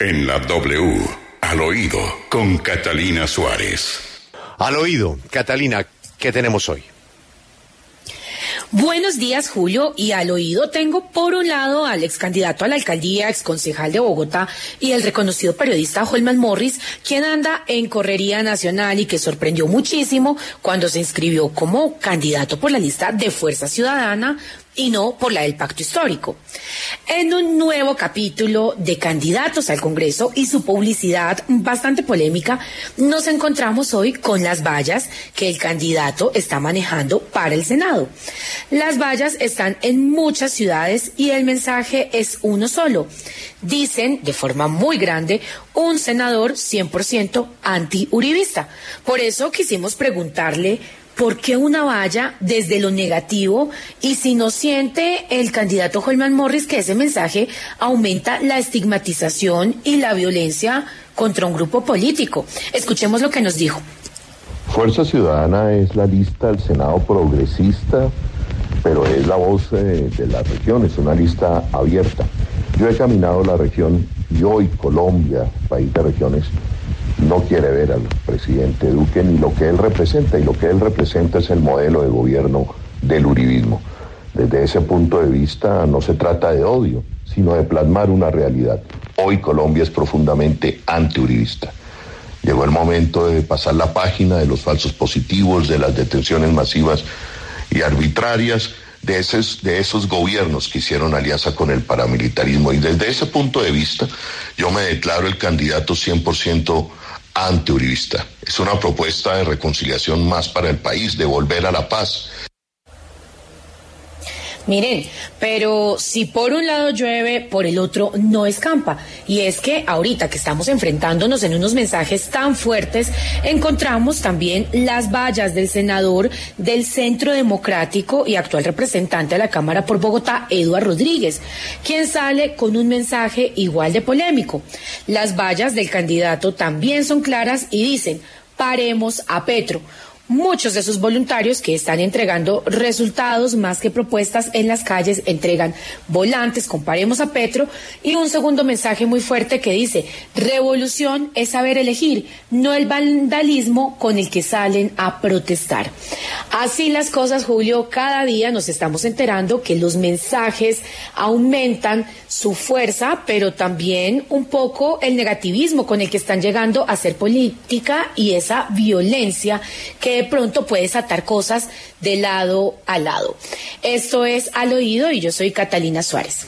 En la W, al oído, con Catalina Suárez. Al oído, Catalina, ¿qué tenemos hoy? Buenos días, Julio. Y al oído tengo por un lado al ex candidato a la alcaldía, ex concejal de Bogotá y el reconocido periodista Holman Morris, quien anda en correría nacional y que sorprendió muchísimo cuando se inscribió como candidato por la lista de Fuerza Ciudadana y no por la del pacto histórico. En un nuevo capítulo de candidatos al Congreso y su publicidad bastante polémica, nos encontramos hoy con las vallas que el candidato está manejando para el Senado. Las vallas están en muchas ciudades y el mensaje es uno solo. Dicen de forma muy grande un senador 100% anti-uribista. Por eso quisimos preguntarle ¿por qué una valla desde lo negativo? Y si no siente el candidato Holman Morris que ese mensaje aumenta la estigmatización y la violencia contra un grupo político. Escuchemos lo que nos dijo. Fuerza Ciudadana es la lista del Senado progresista, pero es la voz eh, de la región, es una lista abierta. Yo he caminado la región y hoy Colombia, país de regiones, no quiere ver al presidente Duque ni lo que él representa, y lo que él representa es el modelo de gobierno del uribismo. Desde ese punto de vista no se trata de odio, sino de plasmar una realidad. Hoy Colombia es profundamente antiuribista. Llegó el momento de pasar la página de los falsos positivos, de las detenciones masivas y arbitrarias, de esos, de esos gobiernos que hicieron alianza con el paramilitarismo. Y desde ese punto de vista, yo me declaro el candidato 100% antiuribista. Es una propuesta de reconciliación más para el país, de volver a la paz. Miren, pero si por un lado llueve, por el otro no escampa. Y es que ahorita que estamos enfrentándonos en unos mensajes tan fuertes, encontramos también las vallas del senador del Centro Democrático y actual representante de la Cámara por Bogotá, Eduardo Rodríguez, quien sale con un mensaje igual de polémico. Las vallas del candidato también son claras y dicen, paremos a Petro Muchos de sus voluntarios que están entregando resultados más que propuestas en las calles entregan volantes, comparemos a Petro, y un segundo mensaje muy fuerte que dice, revolución es saber elegir, no el vandalismo con el que salen a protestar. Así las cosas, Julio, cada día nos estamos enterando que los mensajes aumentan su fuerza, pero también un poco el negativismo con el que están llegando a hacer política y esa violencia que pronto puedes atar cosas de lado a lado. Esto es al oído y yo soy Catalina Suárez.